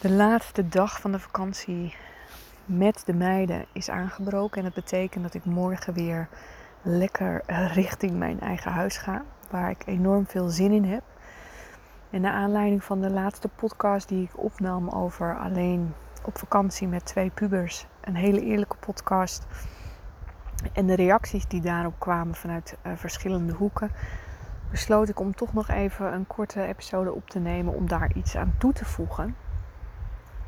De laatste dag van de vakantie met de meiden is aangebroken. En dat betekent dat ik morgen weer lekker richting mijn eigen huis ga. Waar ik enorm veel zin in heb. En naar aanleiding van de laatste podcast die ik opnam over alleen op vakantie met twee pubers. Een hele eerlijke podcast. En de reacties die daarop kwamen vanuit uh, verschillende hoeken. Besloot ik om toch nog even een korte episode op te nemen om daar iets aan toe te voegen.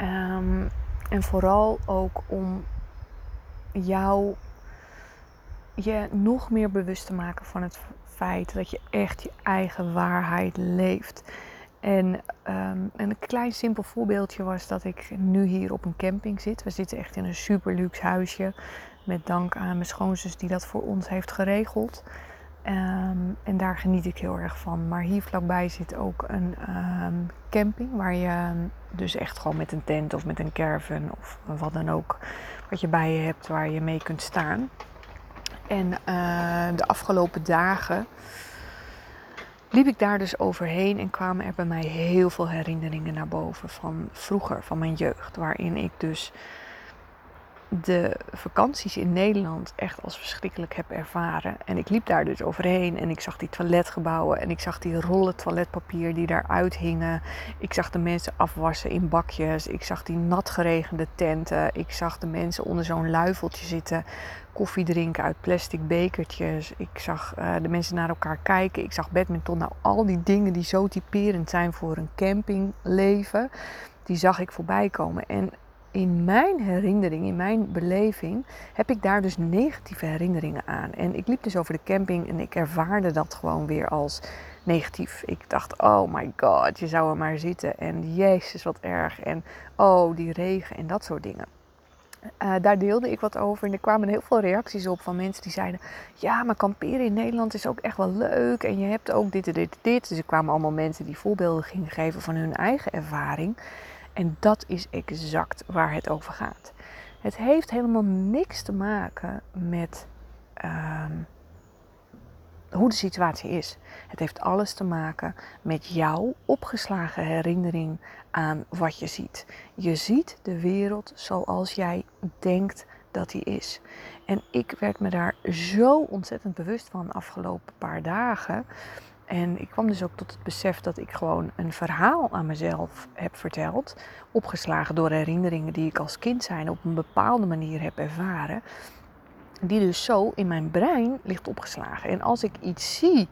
Um, en vooral ook om jou je nog meer bewust te maken van het feit dat je echt je eigen waarheid leeft. En um, een klein simpel voorbeeldje was dat ik nu hier op een camping zit. We zitten echt in een super luxe huisje. Met dank aan mijn schoonzus die dat voor ons heeft geregeld. Ehm, en daar geniet ik heel erg van. Maar hier vlakbij zit ook een ehm, camping waar je dus echt gewoon met een tent of met een caravan of wat dan ook wat je bij je hebt waar je mee kunt staan. En uh, de afgelopen dagen liep ik daar dus overheen en kwamen er bij mij heel veel herinneringen naar boven van vroeger, van mijn jeugd, waarin ik dus de vakanties in Nederland echt als verschrikkelijk heb ervaren. En ik liep daar dus overheen en ik zag die toiletgebouwen en ik zag die rollen toiletpapier die daaruit hingen. Ik zag de mensen afwassen in bakjes. Ik zag die nat geregende tenten. Ik zag de mensen onder zo'n luifeltje zitten, koffie drinken uit plastic bekertjes. Ik zag uh, de mensen naar elkaar kijken. Ik zag badminton. Nou, al die dingen die zo typerend zijn voor een campingleven, die zag ik voorbij komen. En in mijn herinnering, in mijn beleving, heb ik daar dus negatieve herinneringen aan. En ik liep dus over de camping en ik ervaarde dat gewoon weer als negatief. Ik dacht, oh my god, je zou er maar zitten. En jezus, wat erg. En oh, die regen en dat soort dingen. Uh, daar deelde ik wat over en er kwamen heel veel reacties op van mensen die zeiden: Ja, maar kamperen in Nederland is ook echt wel leuk. En je hebt ook dit en dit en dit. Dus er kwamen allemaal mensen die voorbeelden gingen geven van hun eigen ervaring. En dat is exact waar het over gaat. Het heeft helemaal niks te maken met ehm, hoe de situatie is. Het heeft alles te maken met jouw opgeslagen herinnering aan wat je ziet. Je ziet de wereld zoals jij denkt dat die is. En ik werd me daar zo ontzettend bewust van de afgelopen paar dagen. En ik kwam dus ook tot het besef dat ik gewoon een verhaal aan mezelf heb verteld. Opgeslagen door herinneringen die ik als kind zijn op een bepaalde manier heb ervaren. Die dus zo in mijn brein ligt opgeslagen. En als ik iets zie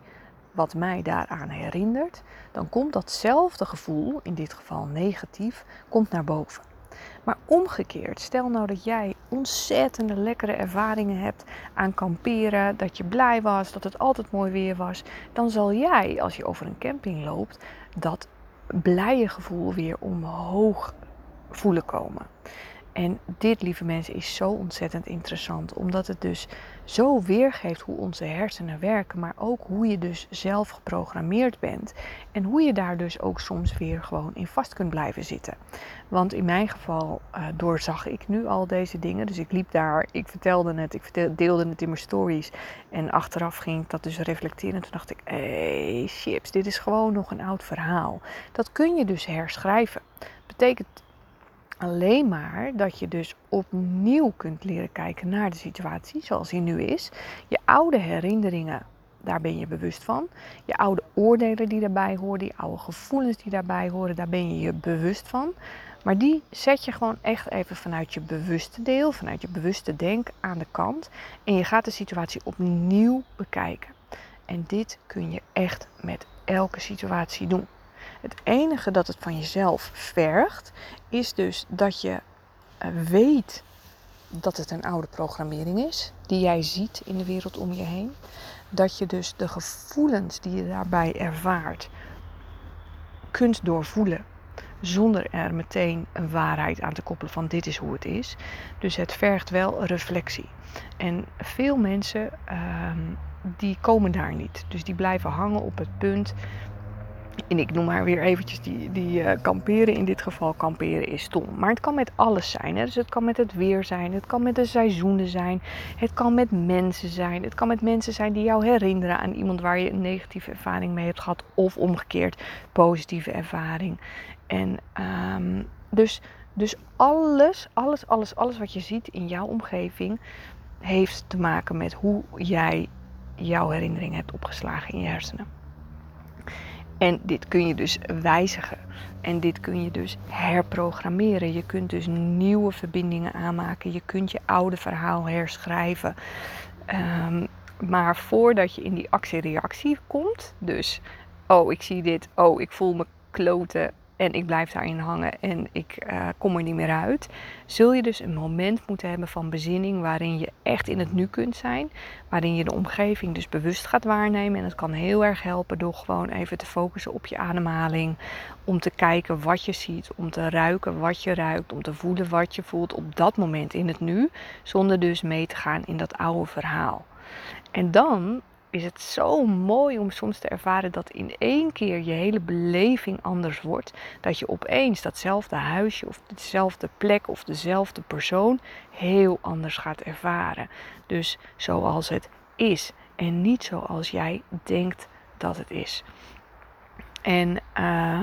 wat mij daaraan herinnert, dan komt datzelfde gevoel, in dit geval negatief, komt naar boven. Maar omgekeerd, stel nou dat jij ontzettende lekkere ervaringen hebt aan kamperen, dat je blij was, dat het altijd mooi weer was, dan zal jij, als je over een camping loopt, dat blije gevoel weer omhoog voelen komen. En dit, lieve mensen, is zo ontzettend interessant, omdat het dus zo weergeeft hoe onze hersenen werken, maar ook hoe je dus zelf geprogrammeerd bent en hoe je daar dus ook soms weer gewoon in vast kunt blijven zitten. Want in mijn geval uh, doorzag ik nu al deze dingen, dus ik liep daar, ik vertelde het, ik deelde het in mijn stories en achteraf ging ik dat dus reflecteren en toen dacht ik, hé hey, chips, dit is gewoon nog een oud verhaal. Dat kun je dus herschrijven. Betekent alleen maar dat je dus opnieuw kunt leren kijken naar de situatie zoals die nu is. Je oude herinneringen, daar ben je bewust van. Je oude oordelen die daarbij horen, die oude gevoelens die daarbij horen, daar ben je je bewust van. Maar die zet je gewoon echt even vanuit je bewuste deel, vanuit je bewuste denk aan de kant. En je gaat de situatie opnieuw bekijken. En dit kun je echt met elke situatie doen. Het enige dat het van jezelf vergt, is dus dat je eh, weet dat het een oude programmering is, die jij ziet in de wereld om je heen. Dat je dus de gevoelens die je daarbij ervaart kunt doorvoelen. Zonder er meteen een waarheid aan te koppelen van dit is hoe het is. Dus het vergt wel reflectie. En veel mensen uh, die komen daar niet. Dus die blijven hangen op het punt en ik noem maar weer eventjes die, die uh, kamperen. In dit geval kamperen is stom. Maar het kan met alles zijn. Hè? Dus het kan met het weer zijn. Het kan met de seizoenen zijn. Het kan met mensen zijn. Het kan met mensen zijn die jou herinneren aan iemand waar je een negatieve ervaring mee hebt gehad. Of omgekeerd positieve ervaring. En um, Dus, dus alles, alles, alles, alles wat je ziet in jouw omgeving heeft te maken met hoe jij jouw herinnering hebt opgeslagen in je hersenen. En dit kun je dus wijzigen. En dit kun je dus herprogrammeren. Je kunt dus nieuwe verbindingen aanmaken. Je kunt je oude verhaal herschrijven. Um, maar voordat je in die actie-reactie komt, dus oh ik zie dit, oh ik voel me kloten en ik blijf daarin hangen en ik uh, kom er niet meer uit, zul je dus een moment moeten hebben van bezinning waarin je echt in het nu kunt zijn, waarin je de omgeving dus bewust gaat waarnemen en het kan heel erg helpen door gewoon even te focussen op je ademhaling, om te kijken wat je ziet, om te ruiken wat je ruikt, om te voelen wat je voelt op dat moment in het nu, zonder dus mee te gaan in dat oude verhaal. En dan is het zo mooi om soms te ervaren dat in één keer je hele beleving anders wordt. Dat je opeens datzelfde huisje of dezelfde plek of dezelfde persoon heel anders gaat ervaren. Dus zoals het is en niet zoals jij denkt dat het is. En uh,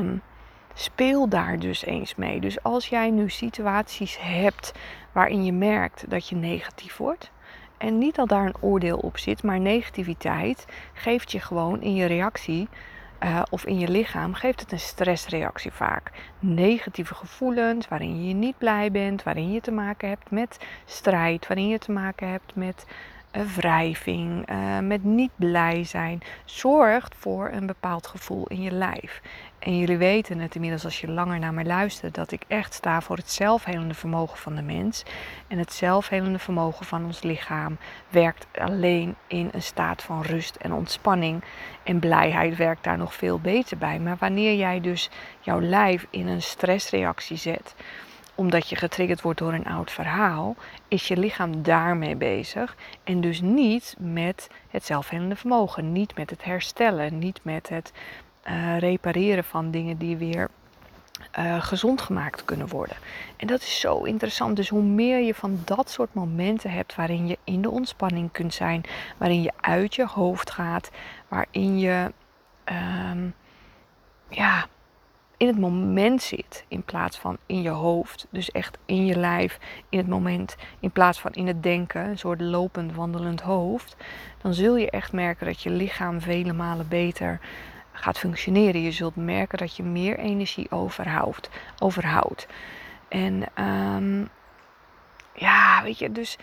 speel daar dus eens mee. Dus als jij nu situaties hebt waarin je merkt dat je negatief wordt en niet dat daar een oordeel op zit, maar negativiteit geeft je gewoon in je reactie uh, of in je lichaam, geeft het een stressreactie vaak. Negatieve gevoelens waarin je niet blij bent, waarin je te maken hebt met strijd, waarin je te maken hebt met wrijving, uh, met niet blij zijn, zorgt voor een bepaald gevoel in je lijf. En jullie weten het inmiddels als je langer naar mij luistert, dat ik echt sta voor het zelfhelende vermogen van de mens. En het zelfhelende vermogen van ons lichaam werkt alleen in een staat van rust en ontspanning. En blijheid werkt daar nog veel beter bij. Maar wanneer jij dus jouw lijf in een stressreactie zet, omdat je getriggerd wordt door een oud verhaal, is je lichaam daarmee bezig. En dus niet met het zelfhelende vermogen, niet met het herstellen, niet met het uh, repareren van dingen die weer uh, gezond gemaakt kunnen worden. En dat is zo interessant. Dus hoe meer je van dat soort momenten hebt waarin je in de ontspanning kunt zijn, waarin je uit je hoofd gaat, waarin je um, ja, in het moment zit in plaats van in je hoofd. Dus echt in je lijf, in het moment, in plaats van in het denken, een soort lopend, wandelend hoofd. Dan zul je echt merken dat je lichaam vele malen beter gaat functioneren. Je zult merken dat je meer energie overhoudt. overhoudt. En um, ja, weet je, dus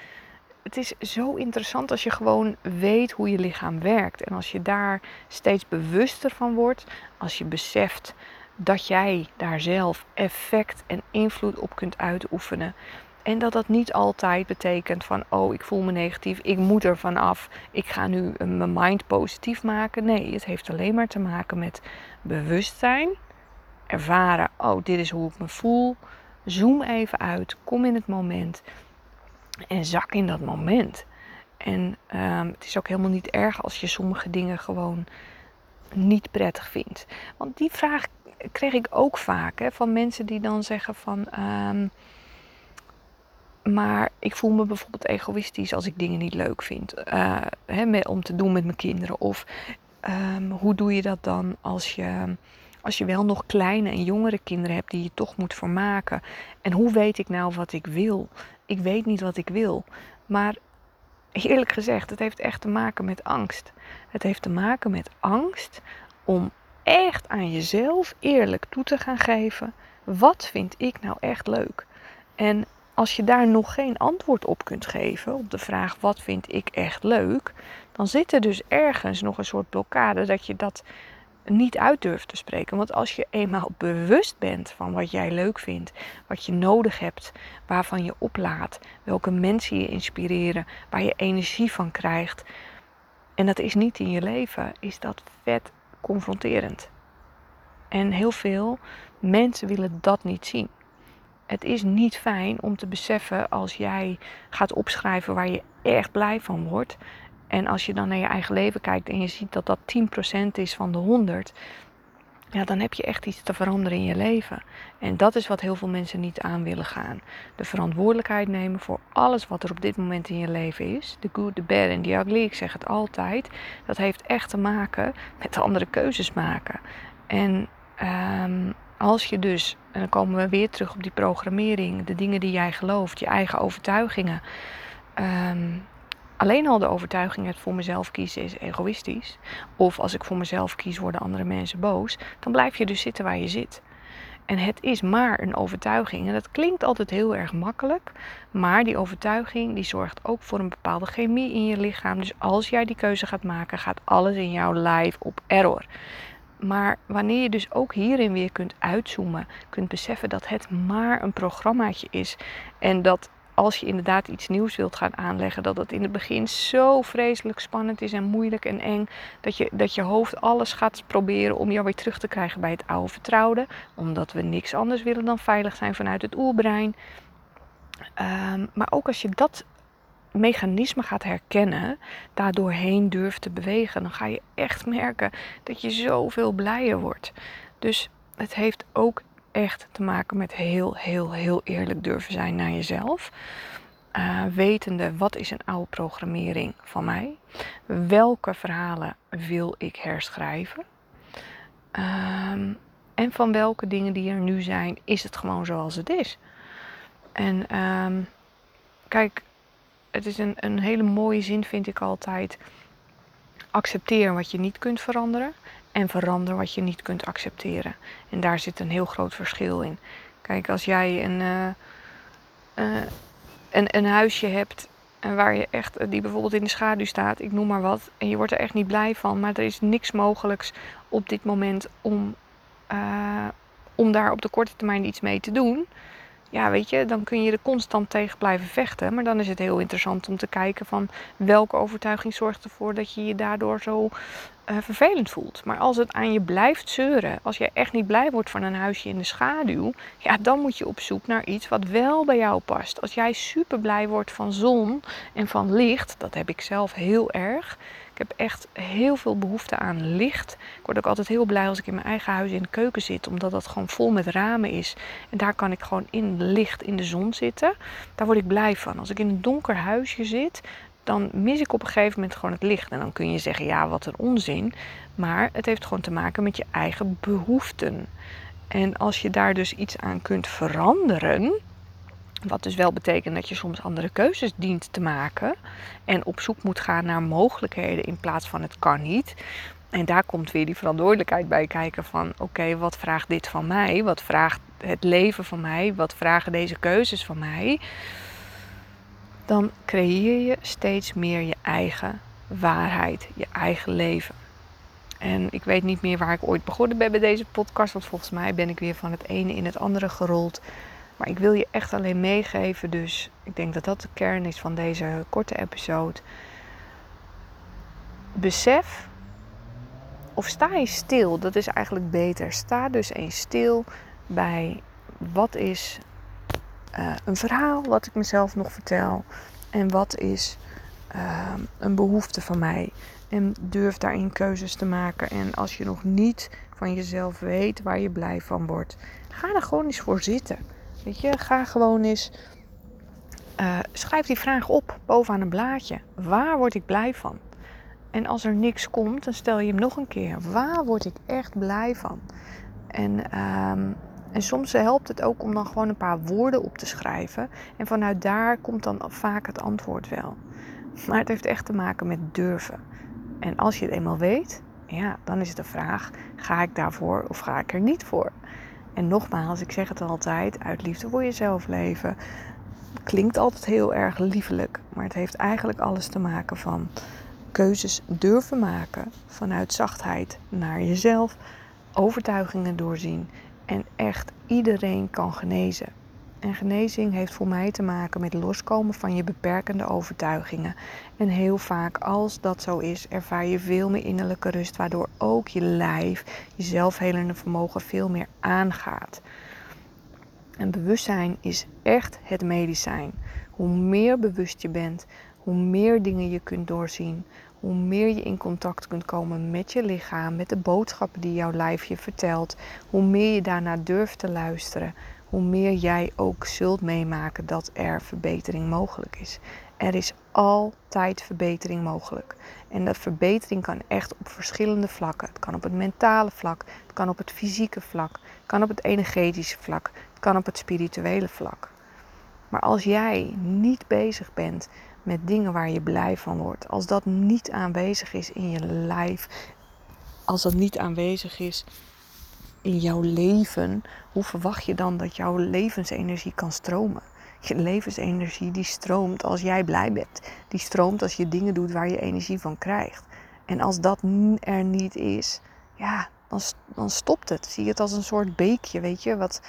het is zo interessant als je gewoon weet hoe je lichaam werkt. En als je daar steeds bewuster van wordt, als je beseft dat jij daar zelf effect en invloed op kunt uitoefenen. En dat dat niet altijd betekent van, oh, ik voel me negatief, ik moet er vanaf, ik ga nu mijn mind positief maken. Nee, het heeft alleen maar te maken met bewustzijn, ervaren, oh, dit is hoe ik me voel. Zoom even uit, kom in het moment en zak in dat moment. En um, het is ook helemaal niet erg als je sommige dingen gewoon niet prettig vindt. Want die vraag kreeg ik ook vaak hè, van mensen die dan zeggen van. Um, maar ik voel me bijvoorbeeld egoïstisch als ik dingen niet leuk vind. Uh, hè, om te doen met mijn kinderen. Of um, hoe doe je dat dan als je, als je wel nog kleine en jongere kinderen hebt die je toch moet vermaken. En hoe weet ik nou wat ik wil? Ik weet niet wat ik wil. Maar eerlijk gezegd, het heeft echt te maken met angst. Het heeft te maken met angst om echt aan jezelf eerlijk toe te gaan geven. Wat vind ik nou echt leuk? En als je daar nog geen antwoord op kunt geven, op de vraag wat vind ik echt leuk, dan zit er dus ergens nog een soort blokkade dat je dat niet uit durft te spreken. Want als je eenmaal bewust bent van wat jij leuk vindt, wat je nodig hebt, waarvan je oplaat, welke mensen je inspireren, waar je energie van krijgt, en dat is niet in je leven, is dat vet confronterend. En heel veel mensen willen dat niet zien het is niet fijn om te beseffen als jij gaat opschrijven waar je echt blij van wordt. En als je dan naar je eigen leven kijkt en je ziet dat dat 10% is van de 100, ja, dan heb je echt iets te veranderen in je leven. En dat is wat heel veel mensen niet aan willen gaan. De verantwoordelijkheid nemen voor alles wat er op dit moment in je leven is. De good, the bad en the ugly, ik zeg het altijd. Dat heeft echt te maken met andere keuzes maken. En um, als je dus En dan komen we weer terug op die programmering, de dingen die jij gelooft, je eigen overtuigingen. Ehm, alleen al de overtuiging het voor mezelf kiezen is egoïstisch. Of als ik voor mezelf kies worden andere mensen boos. Dan blijf je dus zitten waar je zit. En het is maar een overtuiging. En dat klinkt altijd heel erg makkelijk. Maar die overtuiging die zorgt ook voor een bepaalde chemie in je lichaam. Dus als jij die keuze gaat maken, gaat alles in jouw lijf op error. Maar wanneer je dus ook hierin weer kunt uitzoomen, kunt beseffen dat het maar een programmaatje is. En dat als je inderdaad iets nieuws wilt gaan aanleggen, dat het in het begin zo vreselijk spannend is en moeilijk en eng. Dat je, dat je hoofd alles gaat proberen om jou weer terug te krijgen bij het oude vertrouwde. Omdat we niks anders willen dan veilig zijn vanuit het oerbrein. Um, maar ook als je dat mechanisme gaat herkennen, daardoorheen durft te bewegen, dan ga je echt merken dat je zoveel blijer wordt. Dus het heeft ook echt te maken met heel, heel, heel eerlijk durven zijn naar jezelf. Uh, wetende wat is een oude programmering van mij? Welke verhalen wil ik herschrijven? Ehm, en van welke dingen die er nu zijn, is het gewoon zoals het is? En ehm, kijk, het is een, een hele mooie zin, vind ik altijd. Accepteer wat je niet kunt veranderen en verander wat je niet kunt accepteren. En daar zit een heel groot verschil in. Kijk, als jij een, uh, uh, een, een huisje hebt waar je echt, die bijvoorbeeld in de schaduw staat, ik noem maar wat, en je wordt er echt niet blij van, maar er is niks mogelijks op dit moment om, om daar op de korte termijn iets mee te doen ja, weet je, dan kun je er constant tegen blijven vechten. Maar dan is het heel interessant om te kijken van welke overtuiging zorgt ervoor dat je je daardoor zo uh, vervelend voelt. Maar als het aan je blijft zeuren, als je echt niet blij wordt van een huisje in de schaduw, ja, dan moet je op zoek naar iets wat wel bij jou past. Als jij super blij wordt van zon en van licht, dat heb ik zelf heel erg. Ik heb echt heel veel behoefte aan licht. Ik word ook altijd heel blij als ik in mijn eigen huis in de keuken zit, omdat dat gewoon vol met ramen is. En daar kan ik gewoon in licht in de zon zitten. Daar word ik blij van. Als ik in een donker huisje zit, dan mis ik op een gegeven moment gewoon het licht. En dan kun je zeggen, ja, wat een onzin. Maar het heeft gewoon te maken met je eigen behoeften. En als je daar dus iets aan kunt veranderen, wat dus wel betekent dat je soms andere keuzes dient te maken en op zoek moet gaan naar mogelijkheden in plaats van het kan niet. En daar komt weer die verantwoordelijkheid bij kijken van oké, wat vraagt dit van mij? Wat vraagt het leven van mij? Wat vragen deze keuzes van mij? Dan creëer je steeds meer je eigen waarheid, je eigen leven. En ik weet niet meer waar ik ooit begonnen ben bij deze podcast, want volgens mij ben ik weer van het ene in het andere gerold. Maar ik wil je echt alleen meegeven, dus ik denk dat dat de kern is van deze korte episode. Besef, of sta je stil, dat is eigenlijk beter. Sta dus eens stil bij wat is uh, een verhaal wat ik mezelf nog vertel en wat is uh, een behoefte van mij. En durf daarin keuzes te maken. En als je nog niet van jezelf weet waar je blij van wordt, ga er gewoon eens voor zitten. Weet je, ga gewoon eens. Uh, schrijf die vraag op bovenaan een blaadje. Waar word ik blij van? En als er niks komt, dan stel je hem nog een keer. Waar word ik echt blij van? En, um, en soms helpt het ook om dan gewoon een paar woorden op te schrijven. En vanuit daar komt dan vaak het antwoord wel. Maar het heeft echt te maken met durven. En als je het eenmaal weet, ja, dan is het de vraag: ga ik daarvoor of ga ik er niet voor? En nogmaals, ik zeg het altijd, uit liefde voor jezelf leven. Klinkt altijd heel erg liefelijk, maar het heeft eigenlijk alles te maken van keuzes durven maken vanuit zachtheid naar jezelf, overtuigingen doorzien en echt iedereen kan genezen. En genezing heeft voor mij te maken met loskomen van je beperkende overtuigingen. En heel vaak, als dat zo is, ervaar je veel meer innerlijke rust, waardoor ook je lijf, je zelfhelende vermogen veel meer aangaat. En bewustzijn is echt het medicijn. Hoe meer bewust je bent, hoe meer dingen je kunt doorzien, hoe meer je in contact kunt komen met je lichaam, met de boodschappen die jouw lijf je vertelt, hoe meer je daarna durft te luisteren, hoe meer jij ook zult meemaken dat er verbetering mogelijk is. Er is altijd verbetering mogelijk. En dat verbetering kan echt op verschillende vlakken. Het kan op het mentale vlak, het kan op het fysieke vlak, Het kan op het energetische vlak. Het kan op het spirituele vlak. Maar als jij niet bezig bent met dingen waar je blij van wordt, als dat niet aanwezig is in je lijf, als dat niet aanwezig is in jouw leven, hoe verwacht je dan dat jouw levensenergie kan stromen? Je levensenergie die stroomt als jij blij bent. Die stroomt als je dingen doet waar je energie van krijgt. En als dat er niet is, ja, dan, dan stopt het. Zie het als een soort beekje, weet je, wat,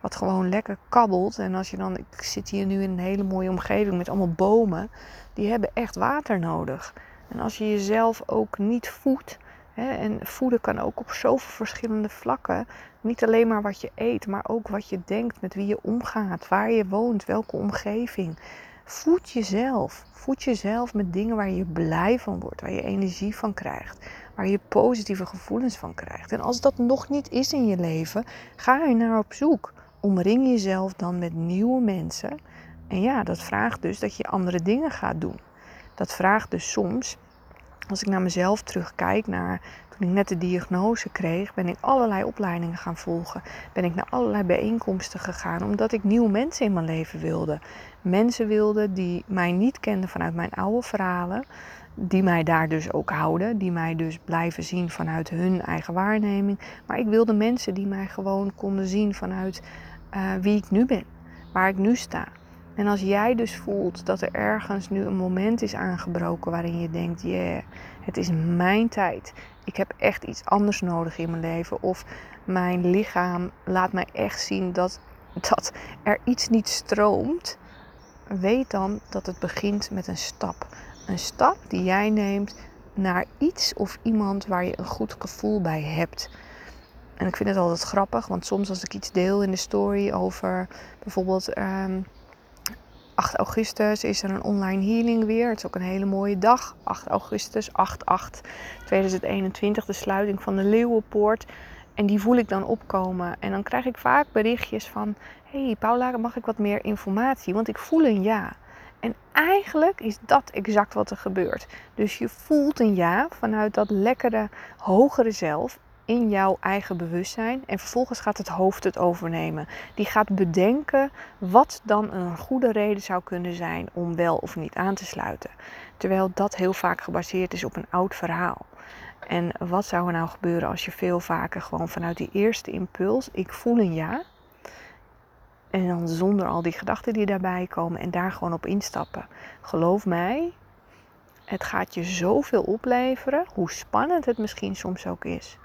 wat gewoon lekker kabbelt. En als je dan, ik zit hier nu in een hele mooie omgeving met allemaal bomen, die hebben echt water nodig. En als je jezelf ook niet voedt, en voeden kan ook op zoveel verschillende vlakken. Niet alleen maar wat je eet, maar ook wat je denkt, met wie je omgaat, waar je woont, welke omgeving. Voed jezelf. Voed jezelf met dingen waar je blij van wordt, waar je energie van krijgt, waar je positieve gevoelens van krijgt. En als dat nog niet is in je leven, ga er naar op zoek. Omring jezelf dan met nieuwe mensen. En ja, dat vraagt dus dat je andere dingen gaat doen. Dat vraagt dus soms, als ik naar mezelf terugkijk, naar toen ik net de diagnose kreeg, ben ik allerlei opleidingen gaan volgen. Ben ik naar allerlei bijeenkomsten gegaan, omdat ik nieuwe mensen in mijn leven wilde. Mensen wilde die mij niet kenden vanuit mijn oude verhalen, die mij daar dus ook houden, die mij dus blijven zien vanuit hun eigen waarneming. Maar ik wilde mensen die mij gewoon konden zien vanuit uh, wie ik nu ben, waar ik nu sta. En als jij dus voelt dat er ergens nu een moment is aangebroken waarin je denkt: yeah, het is mijn tijd. Ik heb echt iets anders nodig in mijn leven. Of mijn lichaam laat mij echt zien dat, dat er iets niet stroomt. Weet dan dat het begint met een stap. Een stap die jij neemt naar iets of iemand waar je een goed gevoel bij hebt. En ik vind het altijd grappig, want soms als ik iets deel in de story over bijvoorbeeld um, 8 augustus is er een online healing weer. Het is ook een hele mooie dag. 8 augustus, 8-8-2021, de sluiting van de Leeuwenpoort. En die voel ik dan opkomen. En dan krijg ik vaak berichtjes van: Hey Paula, mag ik wat meer informatie? Want ik voel een ja. En eigenlijk is dat exact wat er gebeurt. Dus je voelt een ja vanuit dat lekkere, hogere zelf in jouw eigen bewustzijn. En vervolgens gaat het hoofd het overnemen. Die gaat bedenken wat dan een goede reden zou kunnen zijn om wel of niet aan te sluiten. Terwijl dat heel vaak gebaseerd is op een oud verhaal. En wat zou er nou gebeuren als je veel vaker gewoon vanuit die eerste impuls, ik voel een ja. En dan zonder al die gedachten die daarbij komen en daar gewoon op instappen. Geloof mij, het gaat je zoveel opleveren, hoe spannend het misschien soms ook is.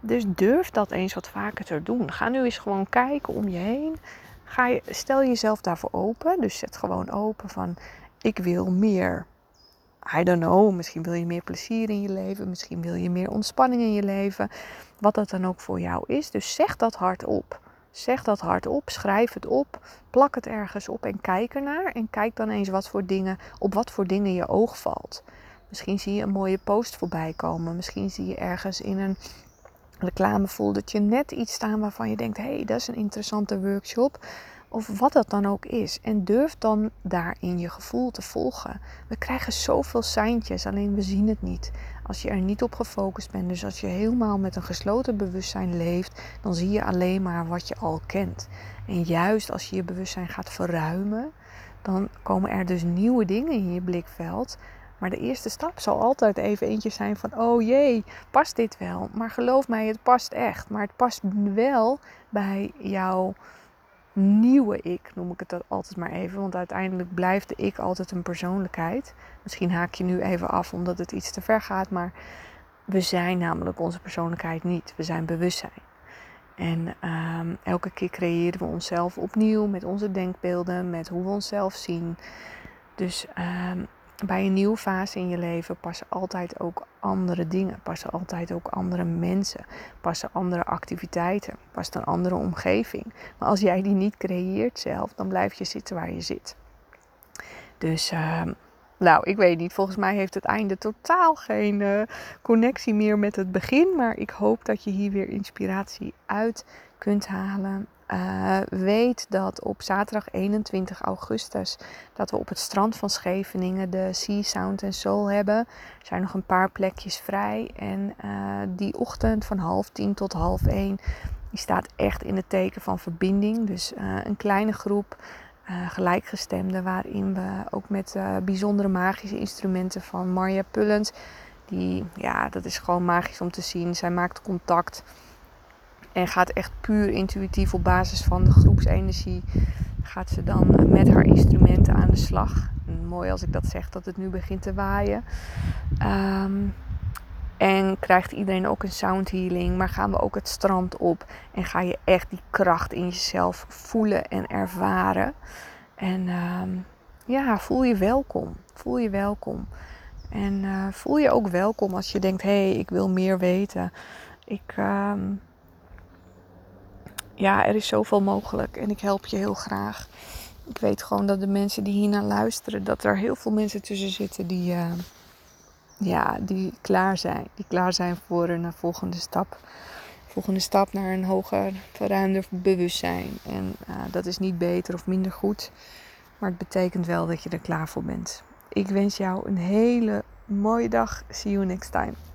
Dus durf dat eens wat vaker te doen. Ga nu eens gewoon kijken om je heen. Ga je, stel jezelf daarvoor open. Dus zet gewoon open van ik wil meer. I don't know, misschien wil je meer plezier in je leven, misschien wil je meer ontspanning in je leven. Wat dat dan ook voor jou is. Dus zeg dat hardop. Zeg dat hardop, schrijf het op, plak het ergens op en kijk ernaar. En kijk dan eens wat voor dingen, op wat voor dingen je oog valt. Misschien zie je een mooie post voorbij komen. Misschien zie je ergens in een reclamefoldertje net iets staan waarvan je denkt: hé, hey, dat is een interessante workshop. Of wat dat dan ook is. En durf dan daarin je gevoel te volgen. We krijgen zoveel seintjes, alleen we zien het niet. Als je er niet op gefocust bent, dus als je helemaal met een gesloten bewustzijn leeft, dan zie je alleen maar wat je al kent. En juist als je je bewustzijn gaat verruimen, dan komen er dus nieuwe dingen in je blikveld maar de eerste stap zal altijd even eentje zijn van, oh jee, past dit wel? Maar geloof mij, het past echt. Maar het past wel bij jouw nieuwe ik, noem ik het altijd maar even. Want uiteindelijk blijft de ik altijd een persoonlijkheid. Misschien haak je nu even af omdat het iets te ver gaat, maar we zijn namelijk onze persoonlijkheid niet. We zijn bewustzijn. En um, elke keer creëren we onszelf opnieuw met onze denkbeelden, met hoe we onszelf zien. Dus um, bij een nieuwe fase in je leven passen altijd ook andere dingen, passen altijd ook andere mensen, passen andere activiteiten, past een andere omgeving. Maar als jij die niet creëert zelf, dan blijf je zitten waar je zit. Dus, uh, nou, ik weet niet. Volgens mij heeft het einde totaal geen uh, connectie meer met het begin. Maar ik hoop dat je hier weer inspiratie uit kunt halen. Uh, weet dat op zaterdag 21 augustus dat we op het strand van Scheveningen de Sea Sound and Soul hebben. Er zijn nog een paar plekjes vrij. En uh, die ochtend van half tien tot half één Die staat echt in het teken van verbinding. Dus een kleine groep gelijkgestemden waarin we ook met bijzondere magische instrumenten van Marja Pullens die, ja, dat is gewoon magisch om te zien. Zij maakt contact en gaat echt puur intuïtief op basis van de groepsenergie. Gaat ze dan met haar instrumenten aan de slag. mooi als ik dat zeg, dat het nu begint te waaien. Ehm, en krijgt iedereen ook een sound healing. Maar gaan we ook het strand op. En ga je echt die kracht in jezelf voelen en ervaren. En ehm, ja, voel je welkom. Voel je welkom. En uh, voel je ook welkom als je denkt: hé, hey, ik wil meer weten. Ik, uh, ja, er is zoveel mogelijk en ik help je heel graag. Ik weet gewoon dat de mensen die hiernaar luisteren, dat er heel veel mensen tussen zitten die, uh, ja, die klaar zijn. Die klaar zijn voor een volgende stap. Volgende stap naar een hoger, verruimder bewustzijn. En uh, dat is niet beter of minder goed. Maar het betekent wel dat je er klaar voor bent. Ik wens jou een hele mooie dag. See you next time.